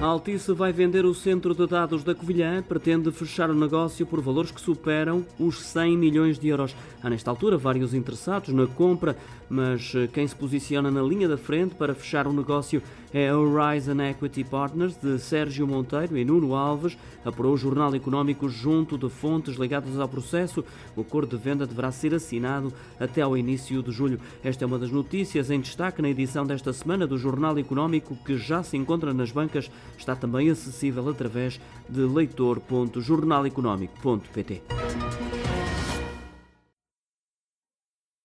A Altice vai vender o centro de dados da Covilhã, pretende fechar o negócio por valores que superam os 100 milhões de euros. Há nesta altura vários interessados na compra, mas eh, quem se posiciona na linha da frente para fechar o negócio é a Horizon Equity Partners de Sérgio Monteiro e Nuno Alves, apurou o Jornal Económico junto de fontes ligadas ao processo. O acordo de venda deverá ser assinado até ao início de julho. Esta é uma das notícias em destaque na edição desta semana do Jornal Económico que já se encontra nas bancas está também acessível através de leitor.jornaleconómico.pt.